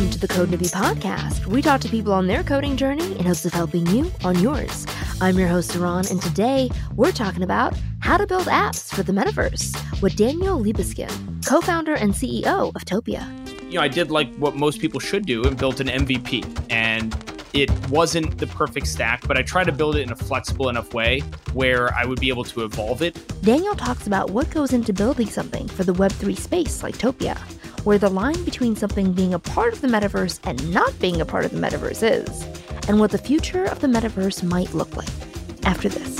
Welcome to the Code Newbie Podcast. We talk to people on their coding journey in hopes of helping you on yours. I'm your host, Saron, and today we're talking about how to build apps for the metaverse with Daniel Liebeskind, co founder and CEO of Topia. You know, I did like what most people should do and built an MVP. And it wasn't the perfect stack, but I tried to build it in a flexible enough way where I would be able to evolve it. Daniel talks about what goes into building something for the Web3 space like Topia, where the line between something being a part of the metaverse and not being a part of the metaverse is, and what the future of the metaverse might look like. After this.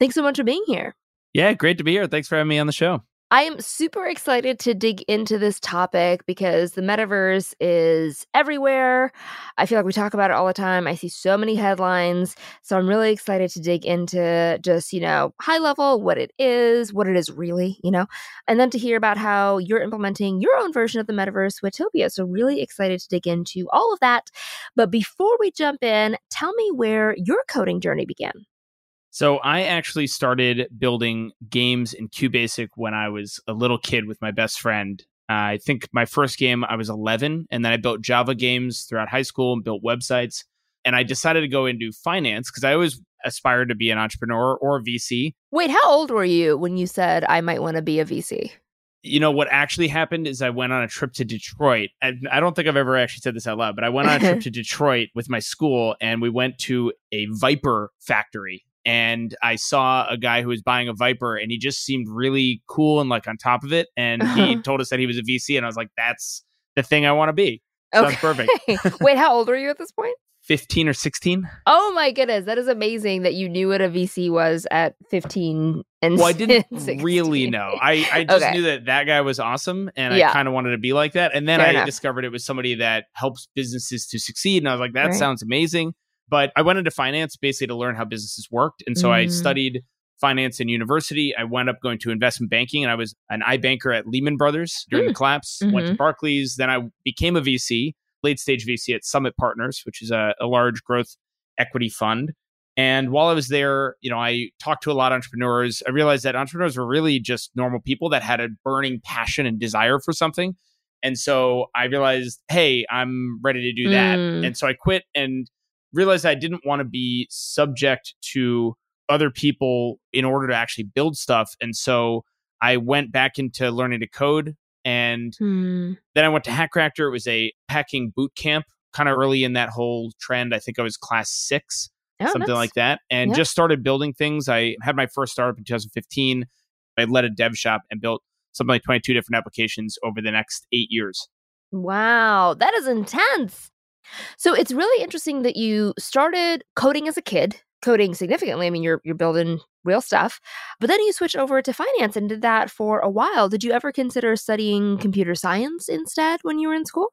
Thanks so much for being here. Yeah, great to be here. Thanks for having me on the show. I am super excited to dig into this topic because the metaverse is everywhere. I feel like we talk about it all the time. I see so many headlines. So I'm really excited to dig into just, you know, high level what it is, what it is really, you know, and then to hear about how you're implementing your own version of the metaverse with Topia. So really excited to dig into all of that. But before we jump in, tell me where your coding journey began. So I actually started building games in QBasic when I was a little kid with my best friend. Uh, I think my first game I was 11, and then I built Java games throughout high school and built websites. And I decided to go into finance because I always aspired to be an entrepreneur or a VC. Wait, how old were you when you said I might want to be a VC? you know what actually happened is I went on a trip to Detroit. And I don't think I've ever actually said this out loud, but I went on a trip to Detroit with my school and we went to a Viper factory and I saw a guy who was buying a Viper and he just seemed really cool and like on top of it. And he told us that he was a VC, and I was like, that's the thing I want to be. Okay. Sounds perfect. Wait, how old were you at this point? 15 or 16. Oh my goodness. That is amazing that you knew what a VC was at 15 and Well, I didn't 16. really know. I, I just okay. knew that that guy was awesome and yeah. I kind of wanted to be like that. And then Fair I enough. discovered it was somebody that helps businesses to succeed. And I was like, that right. sounds amazing. But I went into finance basically to learn how businesses worked. And so mm. I studied finance in university. I wound up going to investment banking and I was an iBanker at Lehman Brothers during mm. the collapse, mm-hmm. went to mm-hmm. Barclays. Then I became a VC, late stage VC at Summit Partners, which is a, a large growth equity fund. And while I was there, you know, I talked to a lot of entrepreneurs. I realized that entrepreneurs were really just normal people that had a burning passion and desire for something. And so I realized, hey, I'm ready to do that. Mm. And so I quit and realized I didn't want to be subject to other people in order to actually build stuff. And so I went back into learning to code. And hmm. then I went to Hack Reactor. It was a hacking boot camp, kind of early in that whole trend. I think I was class six, oh, something like that. And just started building things. I had my first startup in 2015. I led a dev shop and built something like 22 different applications over the next eight years. Wow, that is intense. So it's really interesting that you started coding as a kid, coding significantly. I mean, you're you're building real stuff, but then you switched over to finance and did that for a while. Did you ever consider studying computer science instead when you were in school?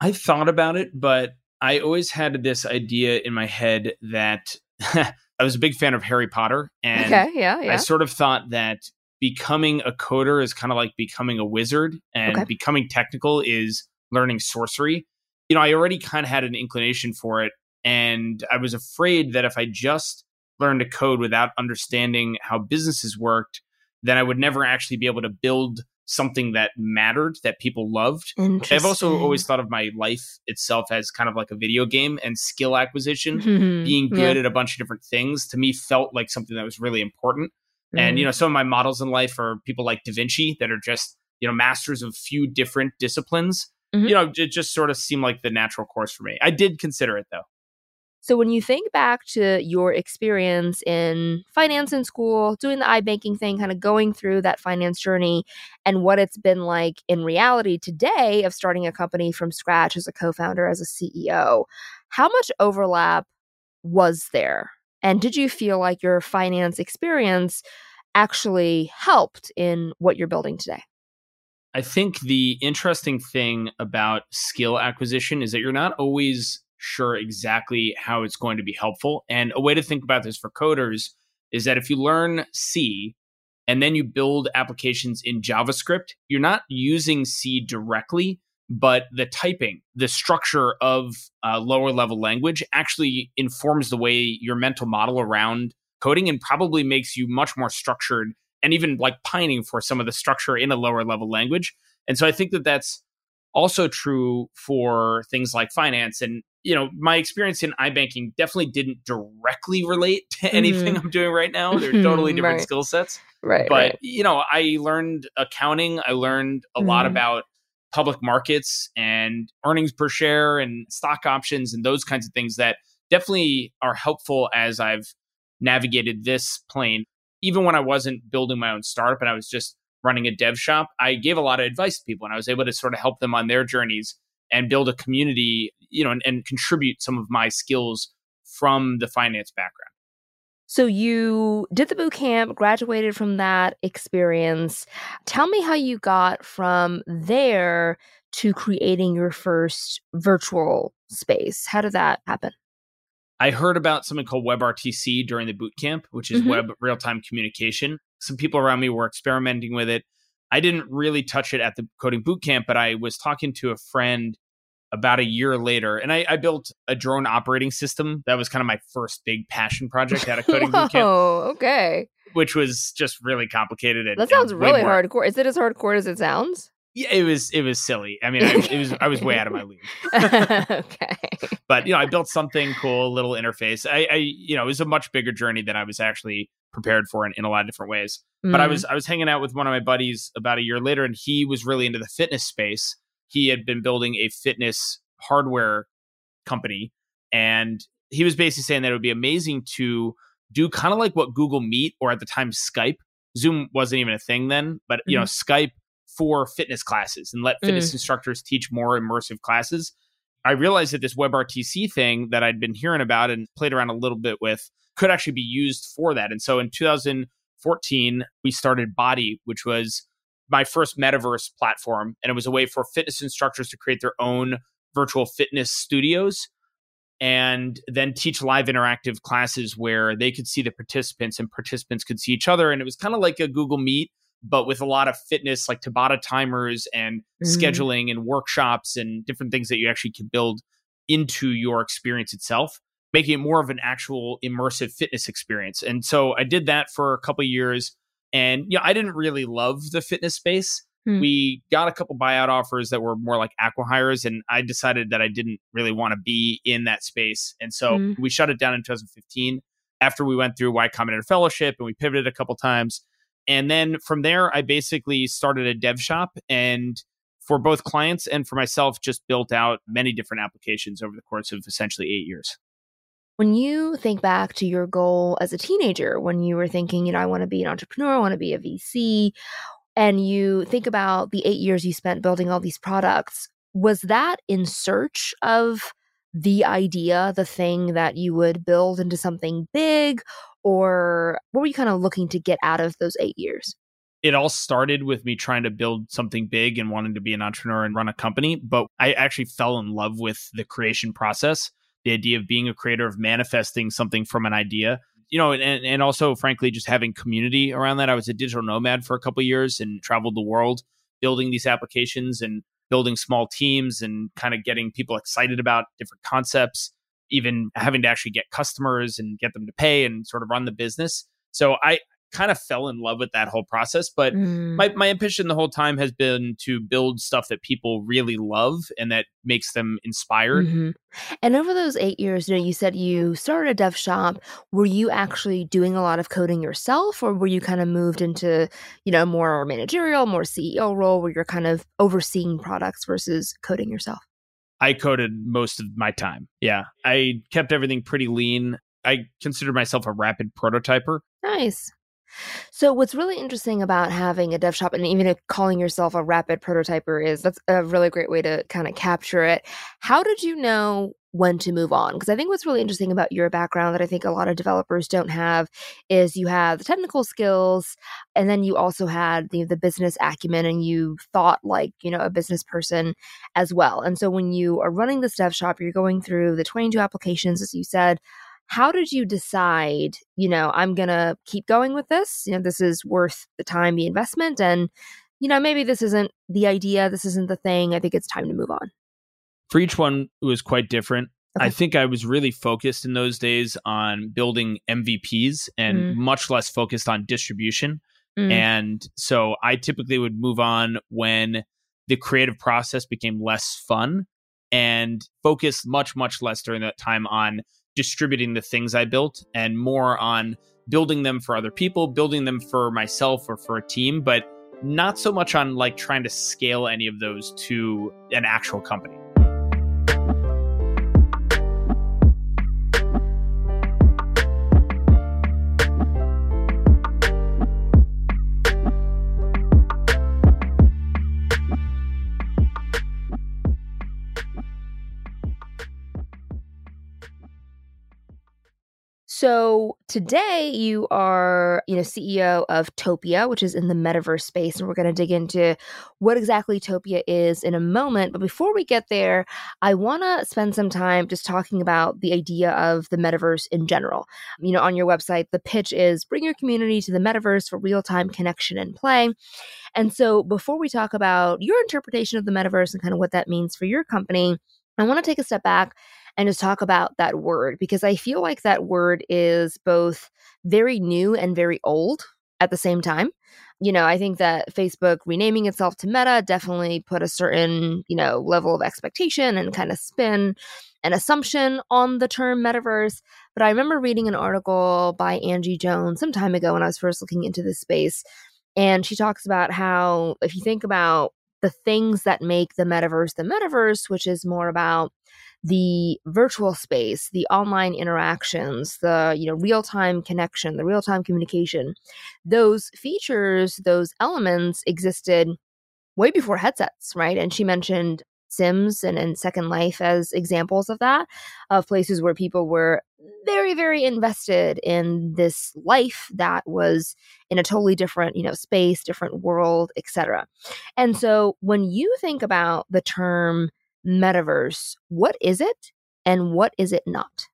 I thought about it, but I always had this idea in my head that I was a big fan of Harry Potter, and okay, yeah, yeah. I sort of thought that becoming a coder is kind of like becoming a wizard, and okay. becoming technical is learning sorcery you know, I already kind of had an inclination for it. And I was afraid that if I just learned to code without understanding how businesses worked, then I would never actually be able to build something that mattered that people loved. I've also always thought of my life itself as kind of like a video game and skill acquisition, mm-hmm. being good yeah. at a bunch of different things to me felt like something that was really important. Mm-hmm. And you know, some of my models in life are people like Da Vinci that are just, you know, masters of a few different disciplines Mm-hmm. You know, it just sort of seemed like the natural course for me. I did consider it though. So when you think back to your experience in finance in school, doing the iBanking thing, kind of going through that finance journey and what it's been like in reality today of starting a company from scratch as a co-founder, as a CEO, how much overlap was there? And did you feel like your finance experience actually helped in what you're building today? I think the interesting thing about skill acquisition is that you're not always sure exactly how it's going to be helpful. And a way to think about this for coders is that if you learn C and then you build applications in JavaScript, you're not using C directly, but the typing, the structure of lower level language actually informs the way your mental model around coding and probably makes you much more structured and even like pining for some of the structure in a lower level language. And so I think that that's also true for things like finance and you know my experience in ibanking definitely didn't directly relate to anything mm. i'm doing right now they're totally different right. skill sets right but right. you know i learned accounting i learned a mm. lot about public markets and earnings per share and stock options and those kinds of things that definitely are helpful as I've navigated this plane. Even when I wasn't building my own startup and I was just running a dev shop, I gave a lot of advice to people and I was able to sort of help them on their journeys and build a community, you know, and, and contribute some of my skills from the finance background. So you did the boot camp, graduated from that experience. Tell me how you got from there to creating your first virtual space. How did that happen? I heard about something called WebRTC during the boot camp, which is mm-hmm. web real time communication. Some people around me were experimenting with it. I didn't really touch it at the coding boot camp, but I was talking to a friend about a year later, and I, I, built a drone operating system. That was kind of my first big passion project at a coding Whoa, bootcamp. okay. Which was just really complicated. And, that sounds really hardcore. Is it as hardcore as it sounds? Yeah, it was. It was silly. I mean, I, it was. I was way out of my league. okay. But you know, I built something cool, little interface. I, I, you know, it was a much bigger journey than I was actually prepared for in, in a lot of different ways. Mm. But I was, I was hanging out with one of my buddies about a year later, and he was really into the fitness space he had been building a fitness hardware company and he was basically saying that it would be amazing to do kind of like what Google Meet or at the time Skype. Zoom wasn't even a thing then, but you mm-hmm. know, Skype for fitness classes and let fitness mm. instructors teach more immersive classes. I realized that this WebRTC thing that I'd been hearing about and played around a little bit with could actually be used for that. And so in 2014, we started Body, which was my first metaverse platform, and it was a way for fitness instructors to create their own virtual fitness studios and then teach live interactive classes where they could see the participants and participants could see each other. And it was kind of like a Google Meet, but with a lot of fitness, like Tabata timers and mm. scheduling and workshops and different things that you actually can build into your experience itself, making it more of an actual immersive fitness experience. And so I did that for a couple years and you know, I didn't really love the fitness space. Hmm. We got a couple buyout offers that were more like acquihires, and I decided that I didn't really want to be in that space. And so hmm. we shut it down in 2015 after we went through Y Combinator Fellowship and we pivoted a couple times. And then from there, I basically started a dev shop and for both clients and for myself, just built out many different applications over the course of essentially eight years. When you think back to your goal as a teenager, when you were thinking, you know, I want to be an entrepreneur, I want to be a VC, and you think about the eight years you spent building all these products, was that in search of the idea, the thing that you would build into something big? Or what were you kind of looking to get out of those eight years? it all started with me trying to build something big and wanting to be an entrepreneur and run a company. But I actually fell in love with the creation process the idea of being a creator, of manifesting something from an idea. You know, and, and also, frankly, just having community around that. I was a digital nomad for a couple years and traveled the world building these applications and building small teams and kind of getting people excited about different concepts, even having to actually get customers and get them to pay and sort of run the business. So I, kind of fell in love with that whole process. But mm. my, my ambition the whole time has been to build stuff that people really love and that makes them inspired. Mm-hmm. And over those eight years, you know, you said you started a dev shop. Were you actually doing a lot of coding yourself, or were you kind of moved into, you know, more managerial, more CEO role where you're kind of overseeing products versus coding yourself? I coded most of my time. Yeah. I kept everything pretty lean. I consider myself a rapid prototyper. Nice. So what's really interesting about having a dev shop and even calling yourself a rapid prototyper is that's a really great way to kind of capture it. How did you know when to move on? Because I think what's really interesting about your background that I think a lot of developers don't have is you have the technical skills and then you also had the, the business acumen and you thought like, you know, a business person as well. And so when you are running this dev shop, you're going through the 22 applications, as you said, how did you decide, you know, I'm going to keep going with this? You know, this is worth the time, the investment, and, you know, maybe this isn't the idea, this isn't the thing. I think it's time to move on. For each one, it was quite different. Okay. I think I was really focused in those days on building MVPs and mm. much less focused on distribution. Mm. And so I typically would move on when the creative process became less fun and focus much, much less during that time on distributing the things I built and more on building them for other people, building them for myself or for a team, but not so much on like trying to scale any of those to an actual company. So today you are, you know, CEO of Topia, which is in the metaverse space, and we're going to dig into what exactly Topia is in a moment. But before we get there, I want to spend some time just talking about the idea of the metaverse in general. You know, on your website, the pitch is bring your community to the metaverse for real-time connection and play. And so before we talk about your interpretation of the metaverse and kind of what that means for your company, I want to take a step back and just talk about that word because I feel like that word is both very new and very old at the same time. You know, I think that Facebook renaming itself to Meta definitely put a certain, you know, level of expectation and kind of spin and assumption on the term metaverse. But I remember reading an article by Angie Jones some time ago when I was first looking into this space. And she talks about how, if you think about the things that make the metaverse the metaverse, which is more about the virtual space, the online interactions, the you know real-time connection, the real-time communication, those features, those elements existed way before headsets, right? And she mentioned Sims and, and Second Life as examples of that, of places where people were very, very invested in this life that was in a totally different, you know, space, different world, etc. And so when you think about the term metaverse. What is it and what is it not?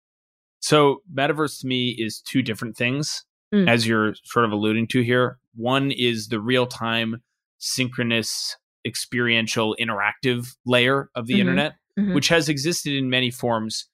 So, metaverse to me is two different things, mm. as you're sort of alluding to here. One is the real time, synchronous, experiential, interactive layer of the mm-hmm. internet, mm-hmm. which has existed in many forms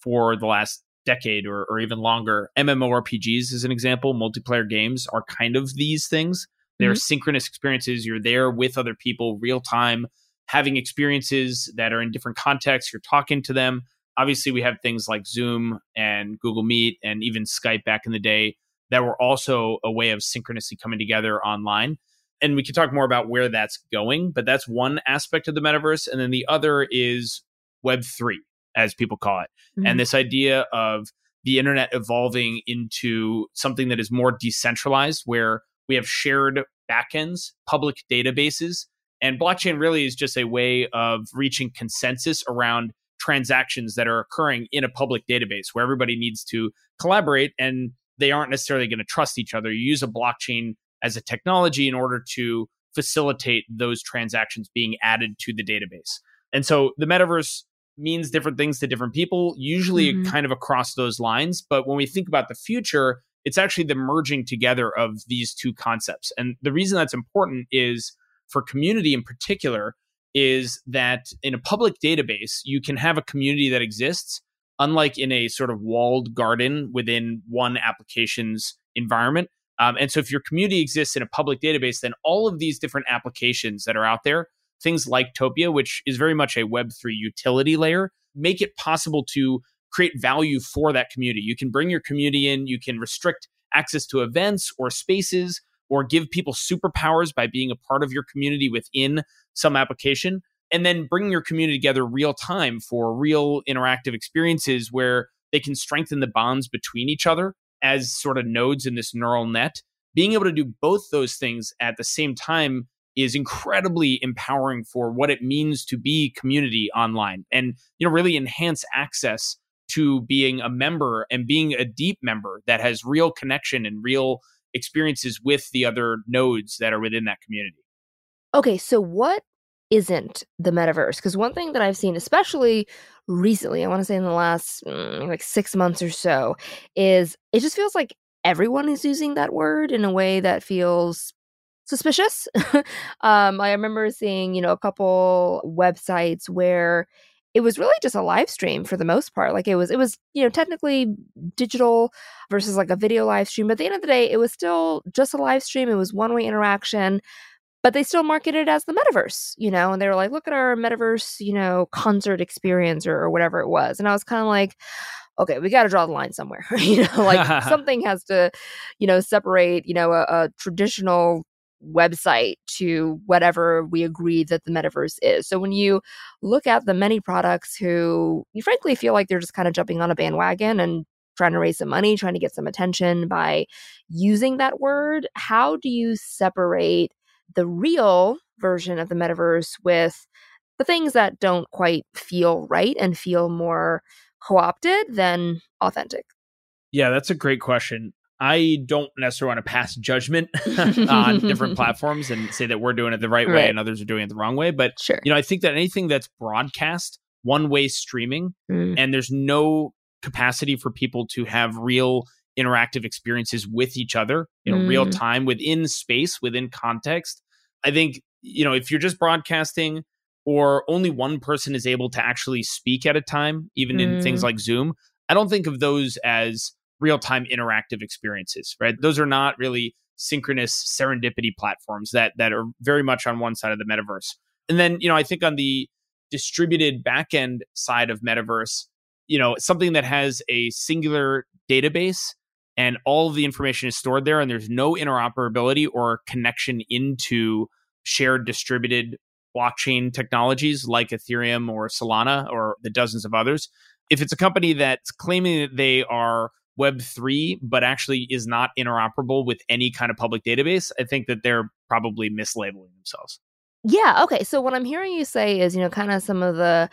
for the last decade or, or even longer. MMORPGs, as an example, multiplayer games are kind of these things. They're mm-hmm. synchronous experiences. You're there with other people, real time having experiences that are in different contexts. You're talking to them. Obviously, we have things like Zoom and Google Meet and even Skype back in the day that were also a way of synchronously coming together online. And we can talk more about where that's going, but that's one aspect of the metaverse. And then the other is Web3, as people call it. Mm-hmm. And this idea of the internet evolving into something that is more decentralized, where we have shared backends, public databases and blockchain really is just a way of reaching consensus around transactions that are occurring in a public database where everybody needs to collaborate and they aren't necessarily going to trust each other. You use a blockchain as a technology in order to facilitate those transactions being added to the database. And so the metaverse means different things to different people, usually mm-hmm. kind of across those lines. But when we think about the future, it's actually the merging together of these two concepts. And the reason that's important is for community in particular is that in a public database, you can have a community that exists, unlike in a sort of walled garden within one application's environment. Um, and so, if your community exists in a public database, then all of these different applications that are out there, things like Topia, which is very much a Web3 utility layer, make it possible to create value for that community. You can bring your community in, you can restrict access to events or spaces or give people superpowers by being a part of your community within some application and then bringing your community together real time for real interactive experiences where they can strengthen the bonds between each other as sort of nodes in this neural net. Being able to do both those things at the same time is incredibly empowering for what it means to be community online and you know really enhance access to being a member and being a deep member that has real connection and real experiences with the other nodes that are within that community. Okay, so what isn't the metaverse? Because one thing that I've seen, especially recently, I want to say in the last mm, like six months or so, is it just feels like everyone is using that word in a way that feels suspicious. um, I remember seeing, you know, a couple websites where it was really just a live stream for the most part. Like it was, it was, you know, technically digital versus like a video live stream. But at the end of the day, it was still just a live stream. It was one way interaction, but they still marketed it as the metaverse, you know, and they were like, look at our metaverse, you know, concert experience or, or whatever it was. And I was kind of like, okay, we got to draw the line somewhere. you know, like something has to, you know, separate, you know, a, a traditional website to whatever we agree that the metaverse is. So when you look at the many products who you frankly feel like they're just kind of jumping on a bandwagon and trying to raise some money, trying to get some attention by using that word, how do you separate the real version of the metaverse with the things that don't quite feel right and feel more co-opted than authentic? Yeah, that's a great question. I don't necessarily want to pass judgment on different platforms and say that we're doing it the right, right, way and others are doing it the wrong way. But sure. you know, I think that anything that's broadcast, one way streaming, mm. and there's no capacity for people to have real interactive experiences with each other, you know, mm. real time within space, within context. I think, you know, if you're just broadcasting or only one person is able to actually speak at a time, even mm. in things mm. like Zoom, I don't think of those as real time interactive experiences, right? Those are not really synchronous serendipity platforms that that are very much on one side of the metaverse. And then, you know, I think on the distributed backend side of metaverse, you know, something that has a singular database and all of the information is stored there and there's no interoperability or connection into shared distributed blockchain technologies like Ethereum or Solana or the dozens of others. If it's a company that's claiming that they are Web3, but actually is not interoperable with any kind of public database, I think that they're probably mislabeling themselves. Yeah. Okay. So, what I'm hearing you say is, you know, kind of some of the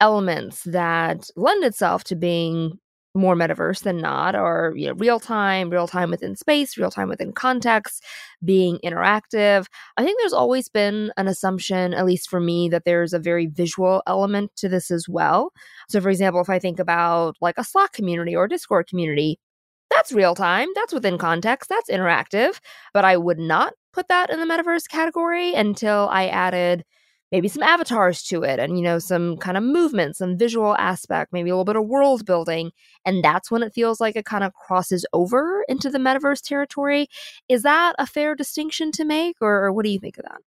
elements that lend itself to being more metaverse than not or you know real time real time within space real time within context being interactive. I think there's always been an assumption at least for me that there's a very visual element to this as well. So for example if i think about like a slack community or discord community that's real time that's within context that's interactive but i would not put that in the metaverse category until i added maybe some avatars to it and you know some kind of movement some visual aspect maybe a little bit of world building and that's when it feels like it kind of crosses over into the metaverse territory. Is that a fair distinction to make or, or what do you think of that?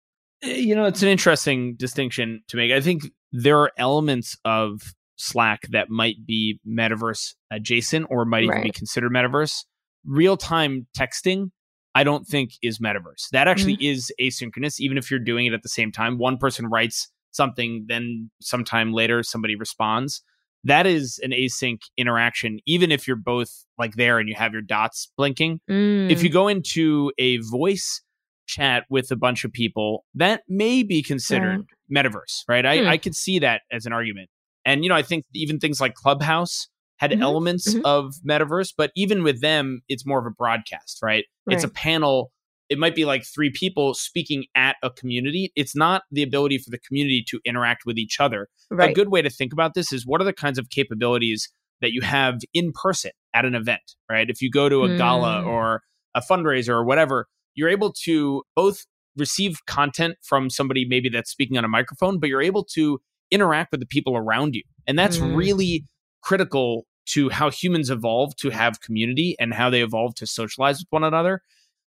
Eh, you know it's an interesting distinction to make. I think there are elements of slack that might be metaverse adjacent or might even right. be considered metaverse. Real time texting I don't think is metaverse. That actually mm-hmm. is asynchronous, even if you're doing it at the same time. One person writes something, then sometime later somebody responds. That is an async interaction, even if you're both like there and you have your dots blinking. Mm. If you go into a voice chat with a bunch of people, that may be considered metaverse, right? I, mm. I could see that as an argument. And, you know, I think even things like Clubhouse had mm-hmm. elements mm-hmm. of metaverse, but even with them, it's more of a broadcast, right? right? It's a panel. It might be like three people speaking at a community. It's not the ability for the community to interact with each other. Right. A good way to think about this is what are the kinds of capabilities that you have in person at an event, right? If you go to a mm. gala or a fundraiser or whatever, you're able to both receive content from somebody maybe that's speaking on a microphone, but you're able to interact with the people around you. And that's mm. really critical to how humans evolve to have community and how they evolve to socialize with one another.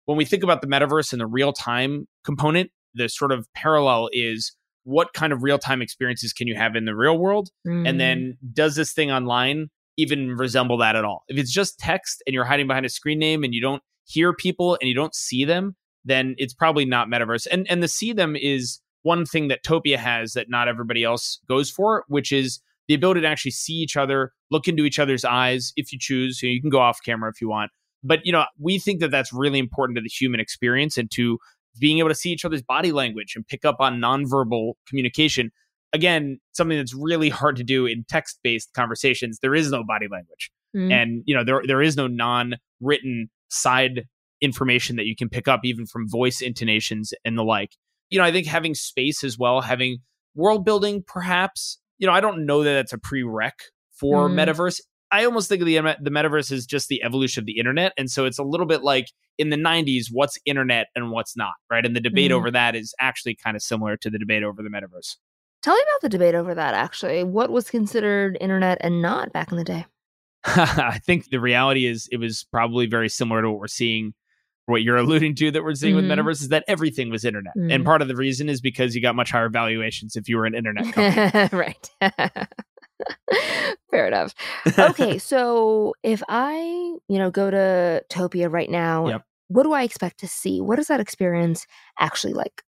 When we think about the metaverse and the real time component, the sort of parallel is what kind of real time experiences can you have in the real world? Mm. And then does this thing online even resemble that at all? If it's just text and you're hiding behind a screen name and you don't hear people and you don't see them, then it's probably not metaverse. And and the see them is one thing that Topia has that not everybody else goes for, which is the ability to actually see each other, look into each other's eyes if you choose. You, know, you can go off camera if you want. But, you know, we think that that's really important to the human experience and to being able to see each other's body language and pick up on nonverbal communication. Again, something that's really hard to do in text based conversations. There is no body language. Mm. And, you know, there, there is no non written side information that you can pick up even from voice intonations and the like. You know, I think having space as well, having world building perhaps you know, I don't know that that's a prereq for mm. metaverse. I almost think of the the metaverse as just the evolution of the internet, and so it's a little bit like in the '90s, what's internet and what's not, right? And the debate mm-hmm. over that is actually kind of similar to the debate over the metaverse. Tell me about the debate over that. Actually, what was considered internet and not back in the day? I think the reality is it was probably very similar to what we're seeing what you're alluding to that we're seeing mm-hmm. with metaverse is that everything was internet. Mm-hmm. And part of the reason is because you got much higher valuations if you were an internet company. right. Fair enough. Okay, so if I, you know, go to Topia right now, yep. what do I expect to see? What is that experience actually like?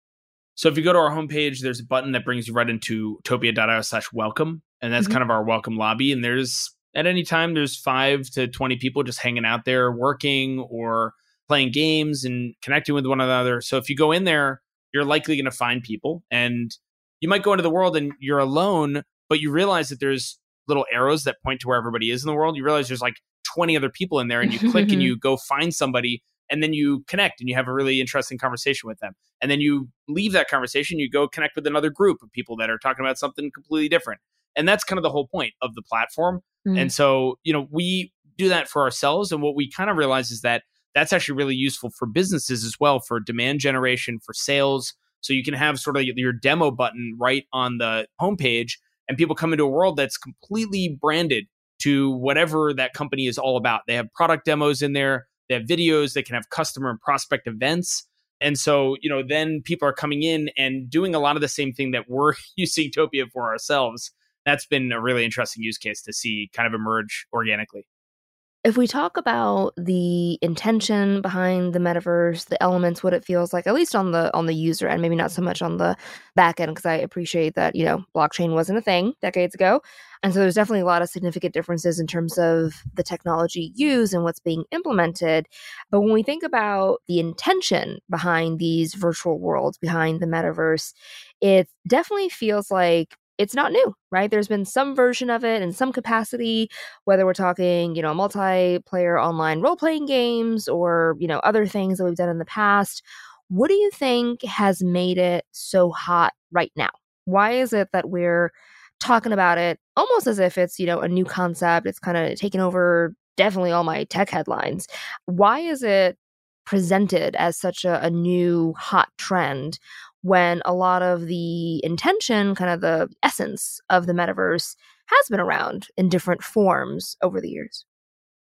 So if you go to our homepage, there's a button that brings you right into topia.io slash welcome. And that's mm-hmm. kind of our welcome lobby. And there's at any time there's five to 20 people just hanging out there working or playing games and connecting with one another. So if you go in there, you're likely going to find people and you might go into the world and you're alone, but you realize that there's little arrows that point to where everybody is in the world. You realize there's like 20 other people in there and you click and you go find somebody and then you connect and you have a really interesting conversation with them. And then you leave that conversation, you go connect with another group of people that are talking about something completely different. And that's kind of the whole point of the platform. Mm-hmm. And so, you know, we do that for ourselves. And what we kind of realize is that that's actually really useful for businesses as well for demand generation, for sales. So you can have sort of your demo button right on the homepage, and people come into a world that's completely branded to whatever that company is all about. They have product demos in there, they have videos, they can have customer and prospect events. And so, you know, then people are coming in and doing a lot of the same thing that we're using Topia for ourselves. That's been a really interesting use case to see kind of emerge organically. If we talk about the intention behind the metaverse, the elements, what it feels like, at least on the on the user end, maybe not so much on the back end, because I appreciate that you know blockchain wasn't a thing decades ago, and so there's definitely a lot of significant differences in terms of the technology used and what's being implemented. But when we think about the intention behind these virtual worlds, behind the metaverse, it definitely feels like it's not new, right? There's been some version of it in some capacity, whether we're talking, you know, multiplayer online role playing games or, you know, other things that we've done in the past. What do you think has made it so hot right now? Why is it that we're talking about it almost as if it's, you know, a new concept? It's kind of taken over definitely all my tech headlines. Why is it presented as such a, a new hot trend when a lot of the intention, kind of the essence of the metaverse, has been around in different forms over the years.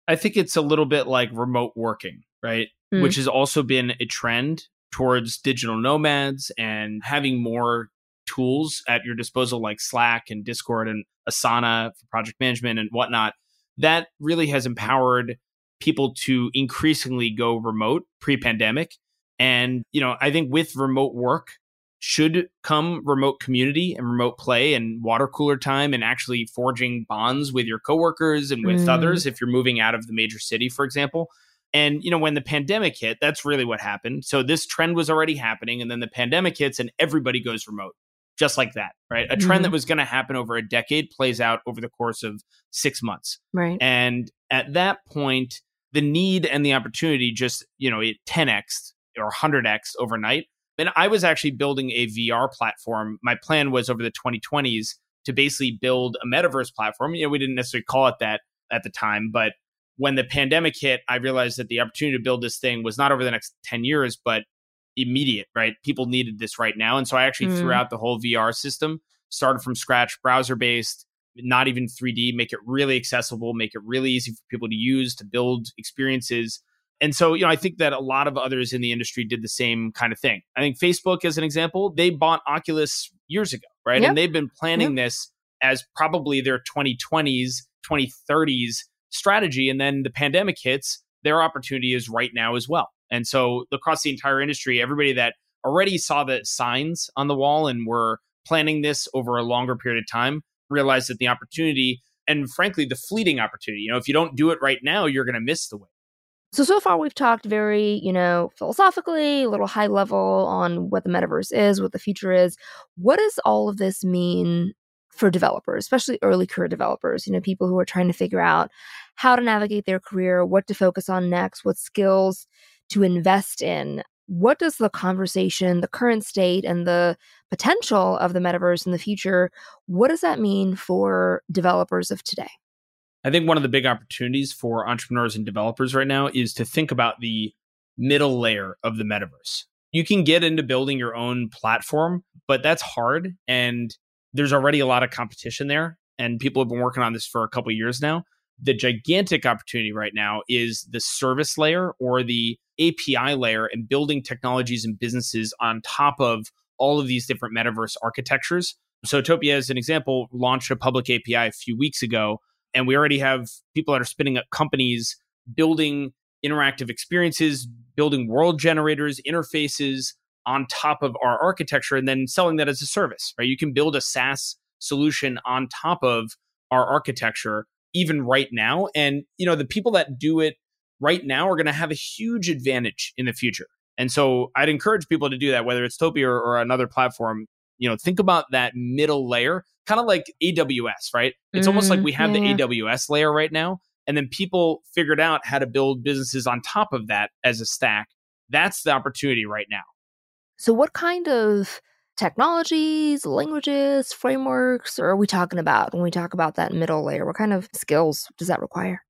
I think it's a little bit like remote working, right? Mm. Which has also been a trend towards digital nomads and having more tools at your disposal, like Slack and Discord and Asana for project management and whatnot. That really has empowered people to increasingly go remote pre pandemic and, you know, I think with remote work should come remote community and remote play and water cooler time and actually forging bonds with your coworkers and with mm. others if you're moving out of the major city, for example. And, you know, when the pandemic hit, that's really what happened. So this trend was already happening. And then the pandemic hits and everybody goes remote just like that, right? A trend mm-hmm. that was going to happen over a decade plays out over the course of six months. Right. And at that point, the need and the opportunity just, you know, it 10x or 100x overnight. And I was actually building a VR platform. My plan was over the 2020s to basically build a metaverse platform. You know, we didn't necessarily call it that at the time, but when the pandemic hit, I realized that the opportunity to build this thing was not over the next 10 years, but immediate, right? People needed this right now. And so I actually mm. threw out the whole VR system, started from scratch, browser based, not even 3D, make it really accessible, make it really easy for people to use, to build experiences and so, you know, I think that a lot of others in the industry did the same kind of thing. I think Facebook, as an example, they bought Oculus years ago, right? Yep. And they've been planning yep. this as probably their 2020s, 2030s strategy. And then the pandemic hits, their opportunity is right now as well. And so, across the entire industry, everybody that already saw the signs on the wall and were planning this over a longer period of time realized that the opportunity and frankly the fleeting opportunity you know if you don't do it right now you're going to miss the wave so, so far we've talked very, you know, philosophically, a little high level on what the metaverse is, what the future is. What does all of this mean for developers, especially early career developers, you know, people who are trying to figure out how to navigate their career, what to focus on next, what skills to invest in. What does the conversation, the current state, and the potential of the metaverse in the future, what does that mean for developers of today? I think one of the big opportunities for entrepreneurs and developers right now is to think about the middle layer of the metaverse. You can get into building your own platform, but that's hard. And there's already a lot of competition there. And people have been working on this for a couple years now. The gigantic opportunity right now is the service layer or the API layer and building technologies and businesses on top of all of these different metaverse architectures. So, Topia, as an example, launched a public API a few weeks ago, and we already have people that are spinning up companies building interactive experiences, building world generators, interfaces on top of our architecture, and then selling that as a service, right? You can build a SaaS solution on top of our architecture even right now. And, you know, the people that do it right now are going to have a huge advantage in the future. And so I'd encourage people to do that, whether it's Topia or, or another platform. You know, think about that middle layer, kind of like AWS, right? It's mm, almost like mm, we have yeah. the AWS layer right now. And then people figured out how to build businesses on top of that as a stack. That's the opportunity right now. So, what kind of technologies, languages, frameworks are we talking about when we talk about that middle layer? What kind of skills does that require?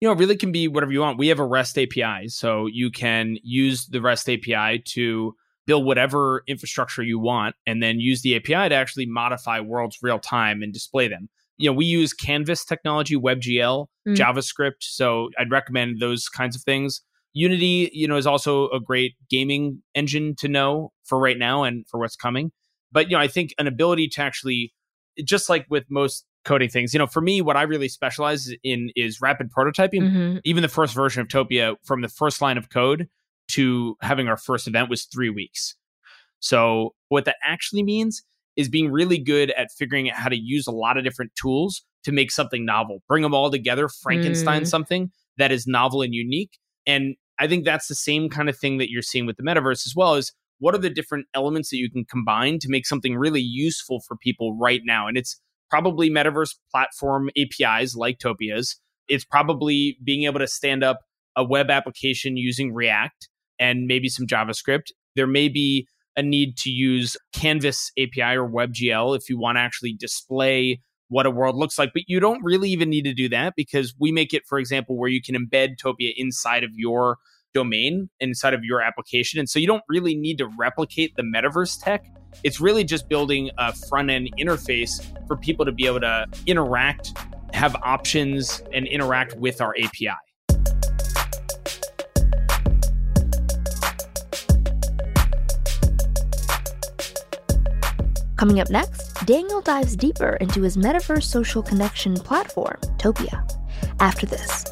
You know, it really can be whatever you want. We have a REST API, so you can use the REST API to build whatever infrastructure you want and then use the API to actually modify worlds real time and display them. You know, we use Canvas technology, WebGL, mm. JavaScript, so I'd recommend those kinds of things. Unity, you know, is also a great gaming engine to know for right now and for what's coming. But you know, I think an ability to actually, just like with most coding things, you know, for me, what I really specialize in is rapid prototyping. Mm-hmm. Even the first version of Topia, from the first line of code to having our first event, was three weeks. So what that actually means is being really good at figuring out how to use a lot of different tools to make something novel, bring them all together, Frankenstein mm. something that is novel and unique. And I think that's the same kind of thing that you're seeing with the metaverse as well as what are the different elements that you can combine to make something really useful for people right now. And it's probably metaverse platform APIs like Topia's. It's probably being able to stand up a web application using React and maybe some JavaScript. There may be a need to use Canvas API or WebGL if you want to actually display what a world looks like. But you don't really even need to do that because we make it, for example, where you can embed Topia inside of your domain, inside of your application. And so you don't really need to replicate the metaverse tech. It's really just building a front end interface for people to be able to interact, have options, and interact with our API. Coming up next, Daniel dives deeper into his metaverse social connection platform, Topia. After this.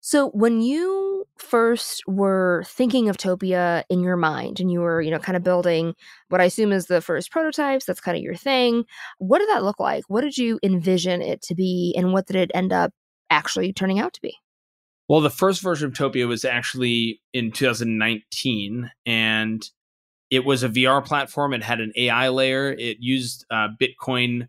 So when you first were thinking of Topia in your mind and you were, you know, kind of building what I assume is the first prototypes, that's kind of your thing. What did that look like? What did you envision it to be and what did it end up actually turning out to be? Well, the first version of Topia was actually in 2019 and it was a VR platform. It had an AI layer. It used uh, Bitcoin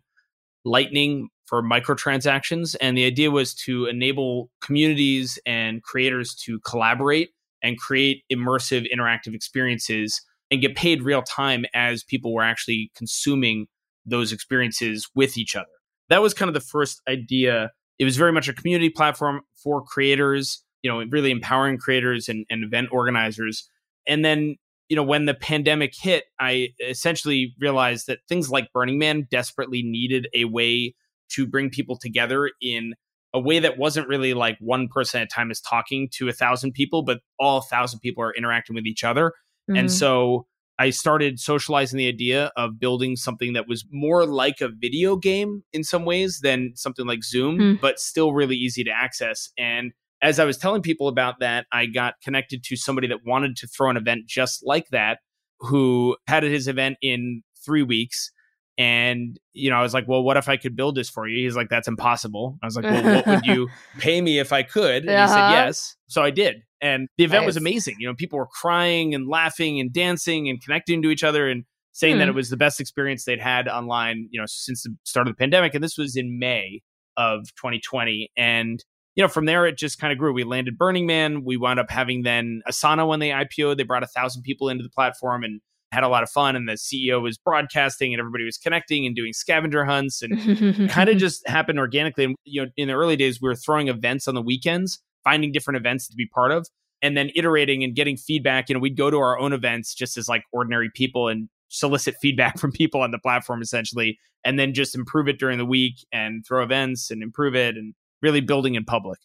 Lightning for microtransactions. And the idea was to enable communities and creators to collaborate and create immersive interactive experiences and get paid real time as people were actually consuming those experiences with each other. That was kind of the first idea. It was very much a community platform for creators, you know, really empowering creators and, and event organizers. And then, you know, when the pandemic hit, I essentially realized that things like Burning Man desperately needed a way to bring people together in a way that wasn't really like one person at a time is talking to a thousand people, but all a thousand people are interacting with each other. Mm-hmm. And so I started socializing the idea of building something that was more like a video game in some ways than something like Zoom, mm. but still really easy to access. And as I was telling people about that, I got connected to somebody that wanted to throw an event just like that, who had his event in three weeks and, you know, I was like, well, what if I could build this for you? He's like, that's impossible. I was like, well, what would you pay me if I could? And uh-huh. he said, uh-huh. yes. So I did. And the event nice. was amazing. You know, people were crying and laughing and dancing and connecting to each other and saying hmm. that it was the best experience they'd had online, you know, since the start of the pandemic. And this was in May of 2020. And you know, from there it just kind of grew. We landed Burning Man. We wound up having then Asana when they IPO. They brought a thousand people into the platform and had a lot of fun. And the CEO was broadcasting and everybody was connecting and doing scavenger hunts and kind of just happened organically. And, you know, in the early days, we were throwing events on the weekends, finding different events to be part of and then iterating and getting feedback. You know, we'd go to our own events just as like ordinary people and solicit feedback from people on the platform essentially, and then just improve it during the week and throw events and improve it. And really building in public.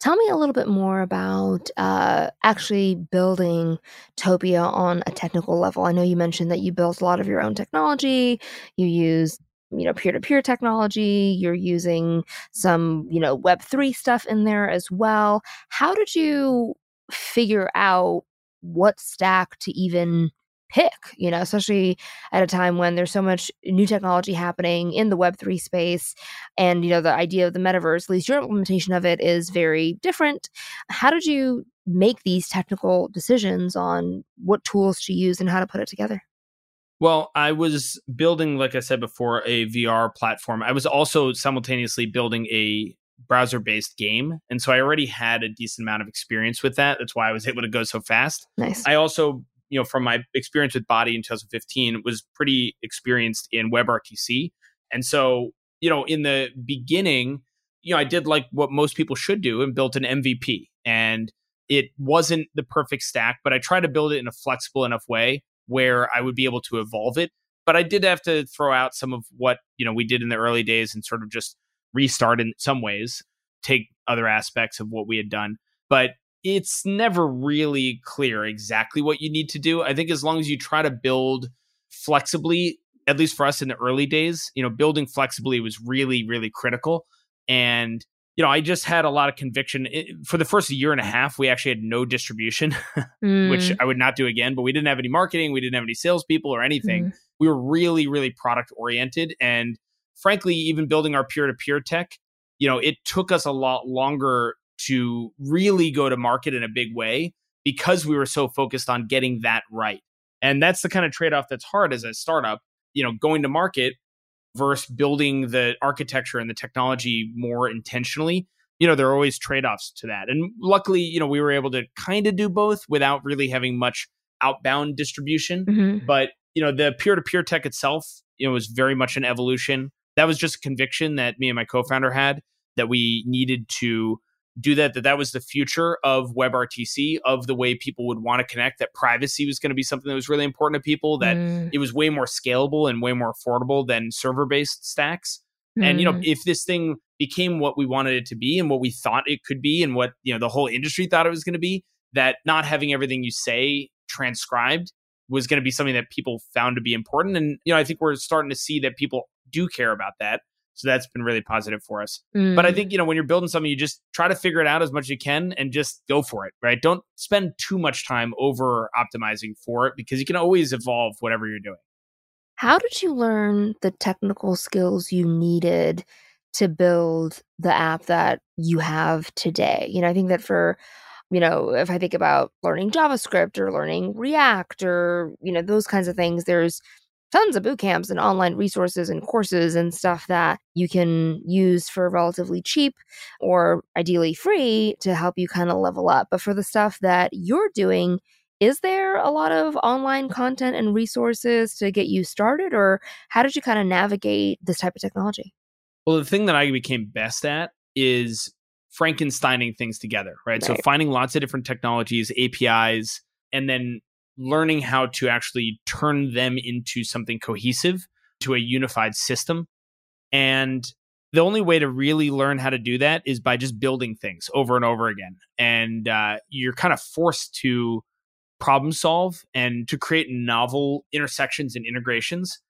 Tell me a little bit more about uh, actually building Topia on a technical level. I know you mentioned that you built a lot of your own technology. You use you know peer-to-peer technology you're using some you know web3 stuff in there as well how did you figure out what stack to even pick, you know, especially at a time when there's so much new technology happening in the Web3 space. And, you know, the idea of the metaverse, at least your implementation of it is very different. How did you make these technical decisions on what tools to use and how to put it together? Well, I was building, like I said before, a VR platform. I was also simultaneously building a browser based game. And so I already had a decent amount of experience with that. That's why I was able to go so fast. Nice. I also you know, from my experience with Body in 2015, was pretty experienced in WebRTC. And so, you know, in the beginning, you know, I did like what most people should do and built an MVP. And it wasn't the perfect stack, but I tried to build it in a flexible enough way where I would be able to evolve it. But I did have to throw out some of what, you know, we did in the early days and sort of just restart in some ways, take other aspects of what we had done. But it's never really clear exactly what you need to do. I think as long as you try to build flexibly, at least for us in the early days, you know, building flexibly was really, really critical. And, you know, I just had a lot of conviction. It, for the first year and a half, we actually had no distribution, mm. which I would not do again, but we didn't have any marketing. We didn't have any salespeople or anything. Mm. We were really, really product oriented. And frankly, even building our peer to peer tech, you know, it took us a lot longer to really go to market in a big way because we were so focused on getting that right. And that's the kind of trade off that's hard as a startup, you know, going to market versus building the architecture and the technology more intentionally. You know, there are always trade offs to that. And luckily, you know, we were able to kind of do both without really having much outbound distribution. Mm-hmm. But, you know, the peer to peer tech itself, you know, was very much an evolution. That was just a conviction that me and my co founder had that we needed to do that that that was the future of WebRTC of the way people would want to connect that privacy was going to be something that was really important to people that mm. it was way more scalable and way more affordable than server based stacks mm. and you know mm. if this thing became what we wanted it to be and what we thought it could be and what you know the whole industry thought it was going to be that not having everything you say transcribed was going to be something that people found to be important and you know I think we're starting to see that people do care about that so that's been really positive for us. Mm. But I mm. think, you know, when you're building something, you just try to figure it out as much as you can and just go for it, right? Don't spend too much time over optimizing for it because you can always evolve whatever you're doing. How did you learn the technical skills you needed to build the app that you have today? You know, I think that for you know, if I think about learning JavaScript or learning React or, you know, those kinds of things, there's tons of boot camps and online resources and courses and stuff that you can use for relatively cheap or ideally free to help you kind of level up. But for the stuff that you're doing, is there a lot of online content and resources to get you started, or how did you kind of navigate this type of technology? Well, the thing that I became best at is Frankensteining things together, right? right? So finding lots of different technologies, APIs, and then learning how to actually turn them into something cohesive to a unified system. And the only way to really learn how to do that is by just building things over and over again. And uh, you're kind of forced to problem solve and to create novel intersections and integrations.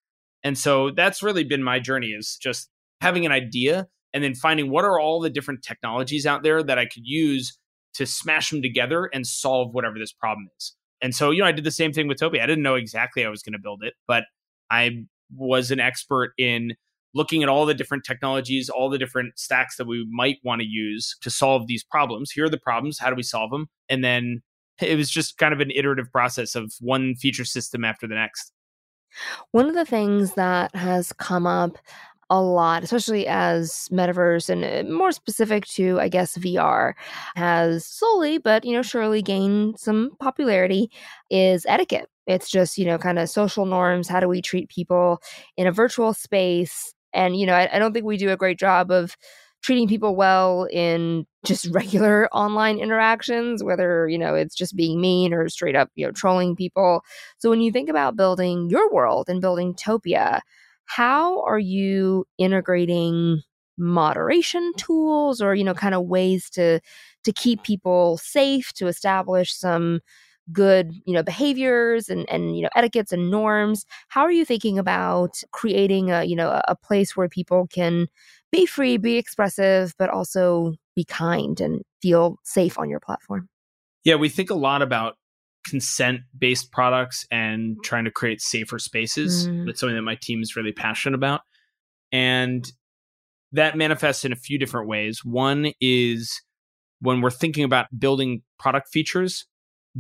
And so that's really been my journey is just having an idea and then finding what are all the different technologies out there that I could use to smash them together and solve whatever this problem is. And so, you know, I did the same thing with Topia. I didn't know exactly I was going to build it, but I was an expert in looking at all the different technologies, all the different stacks that we might want to use to solve these problems. Here are the problems. How do we solve them? And then it was just kind of an iterative process of one feature system after the next. One of the things that has come up a lot, especially as metaverse and uh, more specific to, I guess, VR has slowly but, you know, surely gained some popularity is etiquette. It's just, you know, kind of social norms. How do we treat people in a virtual space? And, you know, I, I don't think we do a great job of treating people well in just regular online interactions, whether, you know, it's just being mean or straight up, you know, trolling people. So when you think about building your world and building Topia, how are you integrating moderation tools or you know kind of ways to to keep people safe to establish some good you know behaviors and and you know etiquettes and norms? How are you thinking about creating a you know a place where people can be free be expressive but also be kind and feel safe on your platform? Yeah we think a lot about consent based products and trying to create safer spaces. Mm. That's something that my team is really passionate about. And that manifests in a few different ways. One is when we're thinking about building product features,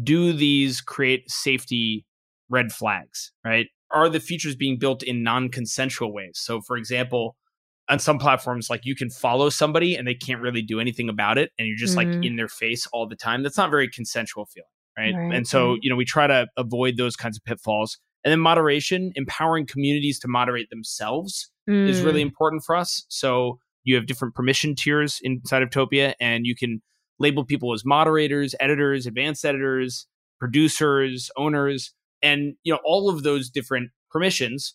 do these create safety red flags, right? Are the features being built in non consensual ways? So, for example, on some platforms, like you can follow somebody and they can't really do anything about it, and you're just mm-hmm. like in their face all the time. That's not very consensual feeling right? right? And so, you know, we try to avoid those kinds of pitfalls. And then moderation, empowering communities to moderate themselves mm. is really mm. important for us. So you have different permission tiers inside of Topia, and you can label people as moderators, editors, advanced editors, producers, owners, and you know all of those different permissions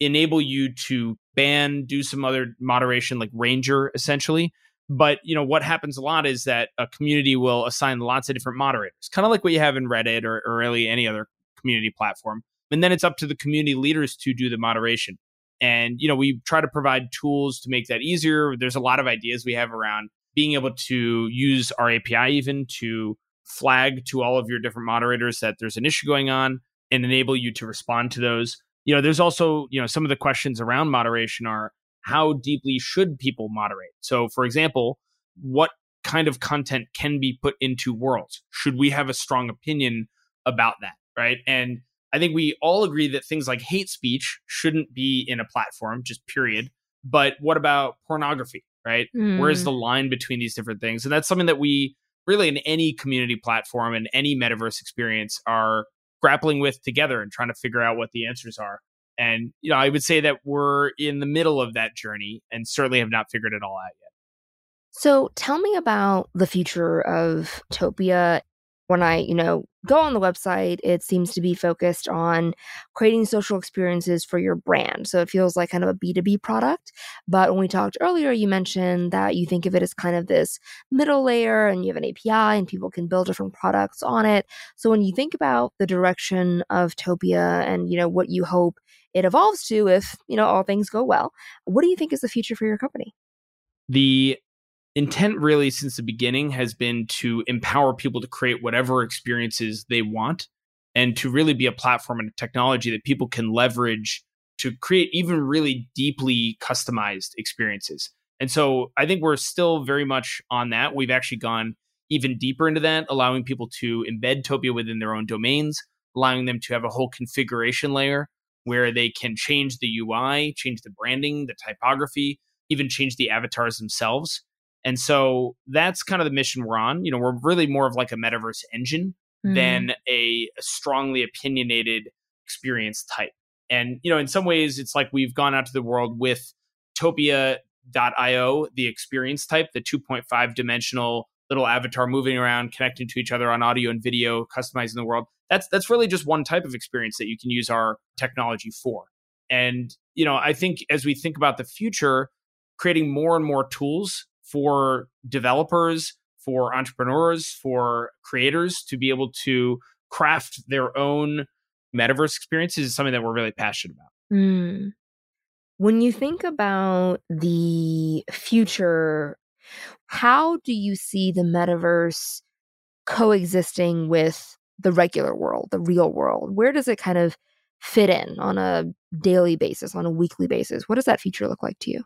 enable you to ban, do some other moderation like ranger essentially but you know what happens a lot is that a community will assign lots of different moderators, kind of like what you have in Reddit or, or really any other community platform. And then it's up to the community leaders to do the moderation. And you know we try to provide tools to make that easier. There's a lot of ideas we have around being able to use our API even to flag to all of your different moderators that there's an issue going on and enable you to respond to those. You know, there's also, you know, some of the questions around moderation are how deeply should people moderate? So, for example, what kind of content can be put into worlds? Should we have a strong opinion about that? Right. And I think we all agree that things like hate speech shouldn't be in a platform, just period. But what about pornography? Right. Mm. Where's the line between these different things? And that's something that we really in any community platform and any metaverse experience are grappling with together and trying to figure out what the answers are. And you know, I would say that we're in the middle of that journey and certainly have not figured it all out yet. So tell me about the future of Topia. When I, you know, go on the website, it seems to be focused on creating social experiences for your brand. So it feels like kind of a B2B product. But when we talked earlier, you mentioned that you think of it as kind of this middle layer and you have an API and people can build different products on it. So when you think about the direction of Topia and, you know, what you hope it evolves to if, you know, all things go well. What do you think is the future for your company? The intent really since the beginning has been to empower people to create whatever experiences they want and to really be a platform and a technology that people can leverage to create even really deeply customized experiences. And so I think we're still very much on that. We've actually gone even deeper into that, allowing people to embed Topia within their own domains, allowing them to have a whole configuration layer where they can change the UI, change the branding, the typography, even change the avatars themselves. And so that's kind of the mission we're on. You know, we're really more of like a metaverse engine mm. than a, a strongly opinionated experience type. And, you know, in some ways, it's like we've gone out to the world with Topia.io, the experience type, the 2.5 dimensional little avatar moving around, connecting to each other on audio and video, customizing the world. That's that's really just one type of experience that you can use our technology for. And you know, I think as we think about the future, creating more and more tools for developers, for entrepreneurs, for creators to be able to craft their own metaverse experiences is something that we're really passionate about. Mm. When you think about the future how do you see the metaverse coexisting with the regular world, the real world? Where does it kind of fit in on a daily basis, on a weekly basis? What does that feature look like to you?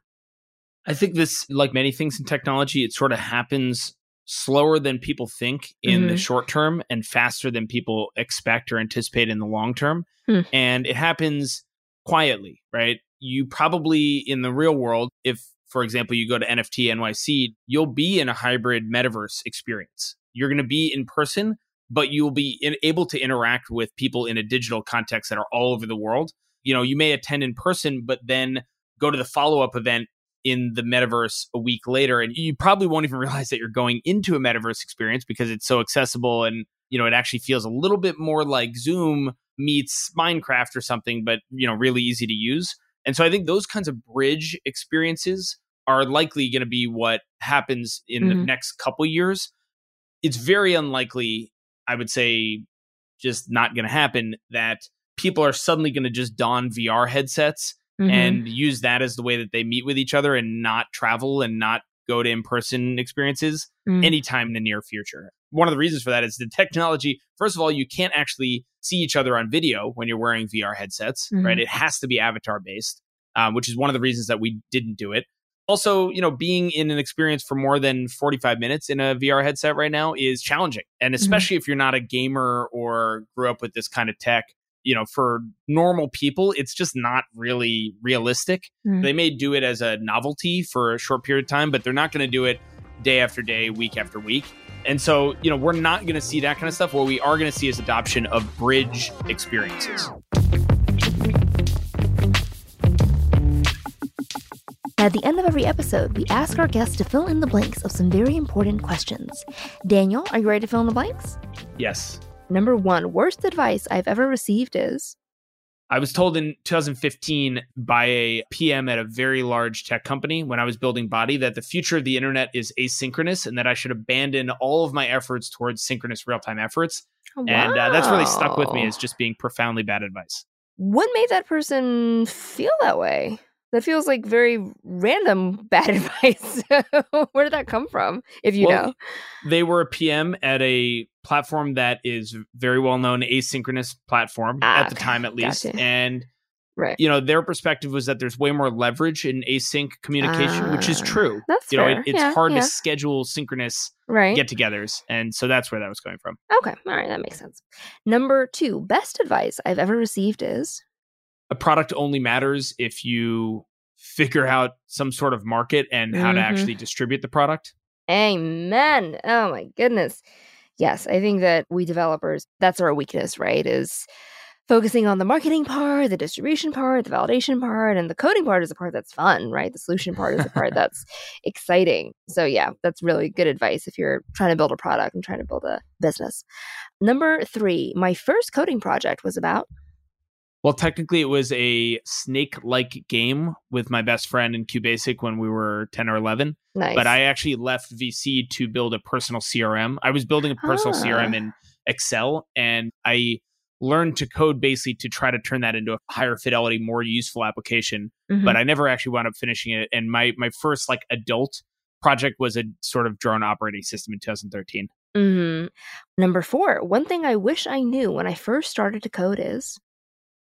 I think this, like many things in technology, it sort of happens slower than people think in mm-hmm. the short term and faster than people expect or anticipate in the long term. Hmm. And it happens quietly, right? you probably in the real world, if for example you go to NFT NYC, you'll be in a hybrid metaverse experience. You're going to be in person, but you'll be in, able to interact with people in a digital context that are all over the world. You know, you may attend in person, but then go to the follow up event in the metaverse a week later and you probably won't even realize that you're going into a metaverse experience because it's so accessible and you know it actually feels a little bit more like zoom meets minecraft or something but you know really easy to use and so i think those kinds of bridge experiences are likely going to be what happens in mm-hmm. the next couple years it's very unlikely i would say just not going to happen that people are suddenly going to just don vr headsets mm-hmm. and use that as the way that they meet with each other and not travel and not go to in-person experiences mm. anytime in the near future. One of the reasons for that is the technology. First of all, you can't actually see each other on video when you're wearing VR headsets, mm-hmm. right? It has to be avatar based, um, which is one of the reasons that we didn't do it. Also, you know, being in an experience for more than 45 minutes in a VR headset right now is challenging. And mm-hmm. especially mm-hmm. if you're not a gamer or grew up with this kind of tech, you know, for normal people, it's just not really realistic. Mm. They may do it as a novelty for a short period of time, but they're not going to do it day after day, week after week. And so, you know, we're not going to see that kind of stuff. What we are going to see is adoption of bridge experiences. At the end of every episode, we ask our guests to fill in the blanks of some very important questions. Daniel, are you ready to fill in the blanks? Yes. Number one, worst advice I've ever received is I was told in 2015 by a PM at a very large tech company when I was building Body that the future of the internet is asynchronous and that I should abandon all of my efforts towards synchronous real time efforts. Wow. And uh, that's really stuck with me as just being profoundly bad advice. What made that person feel that way? That feels like very random bad advice. Where did that come from, if you well, know? They were a PM at a platform that is very well known, asynchronous platform ah, at the time, at least. Gotcha. And Right. You know, their perspective was that there's way more leverage in async communication, uh, which is ah, true. That's you know, it, it's yeah, hard yeah. to schedule synchronous right. get-togethers, and so that's where that was coming from. Okay, all right, that makes sense. Number two, best advice I've ever received is a product only matters if you figure out some sort of market and how mm-hmm. to actually distribute the product. Amen. Oh my goodness. Yes, I think that we developers, that's our weakness, right? Is focusing on the marketing part, the distribution part, the validation part, and the coding part is the part that's fun, right? The solution part is the part that's exciting. So, yeah, that's really good advice if you're trying to build a product and trying to build a business. Number three, my first coding project was about well, technically, it was a snake like game with my best friend in QBasic when we were 10 or 11. Nice. But I actually left VC to build a personal CRM. I was building a personal ah. CRM in Excel and I learned to code basically to try to turn that into a higher fidelity, more useful application. Mm-hmm. But I never actually wound up finishing it. And my, my first like adult project was a sort of drone operating system in 2013. Mm-hmm. Number four, one thing I wish I knew when I first started to code is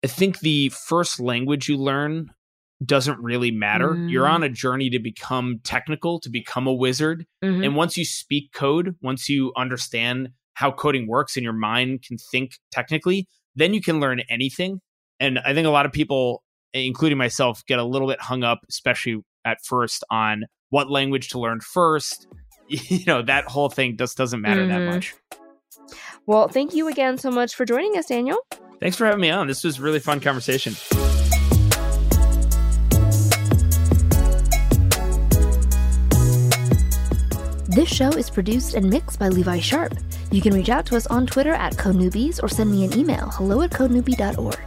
I think the first language you learn doesn't really matter. Mm. You're on a journey to become technical, to become a wizard. Mm-hmm. And once you speak code, once you understand how coding works and your mind can think technically, then you can learn anything. And I think a lot of people, including myself, get a little bit hung up, especially at first, on what language to learn first. You know, that whole thing just doesn't matter mm-hmm. that much. Well, thank you again so much for joining us, Daniel. Thanks for having me on. This was a really fun conversation. This show is produced and mixed by Levi Sharpe. You can reach out to us on Twitter at CodeNewbies or send me an email, hello at codenewbie.org.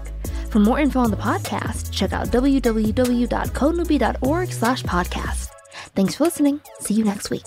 For more info on the podcast, check out www.codenewbie.org slash podcast. Thanks for listening. See you next week.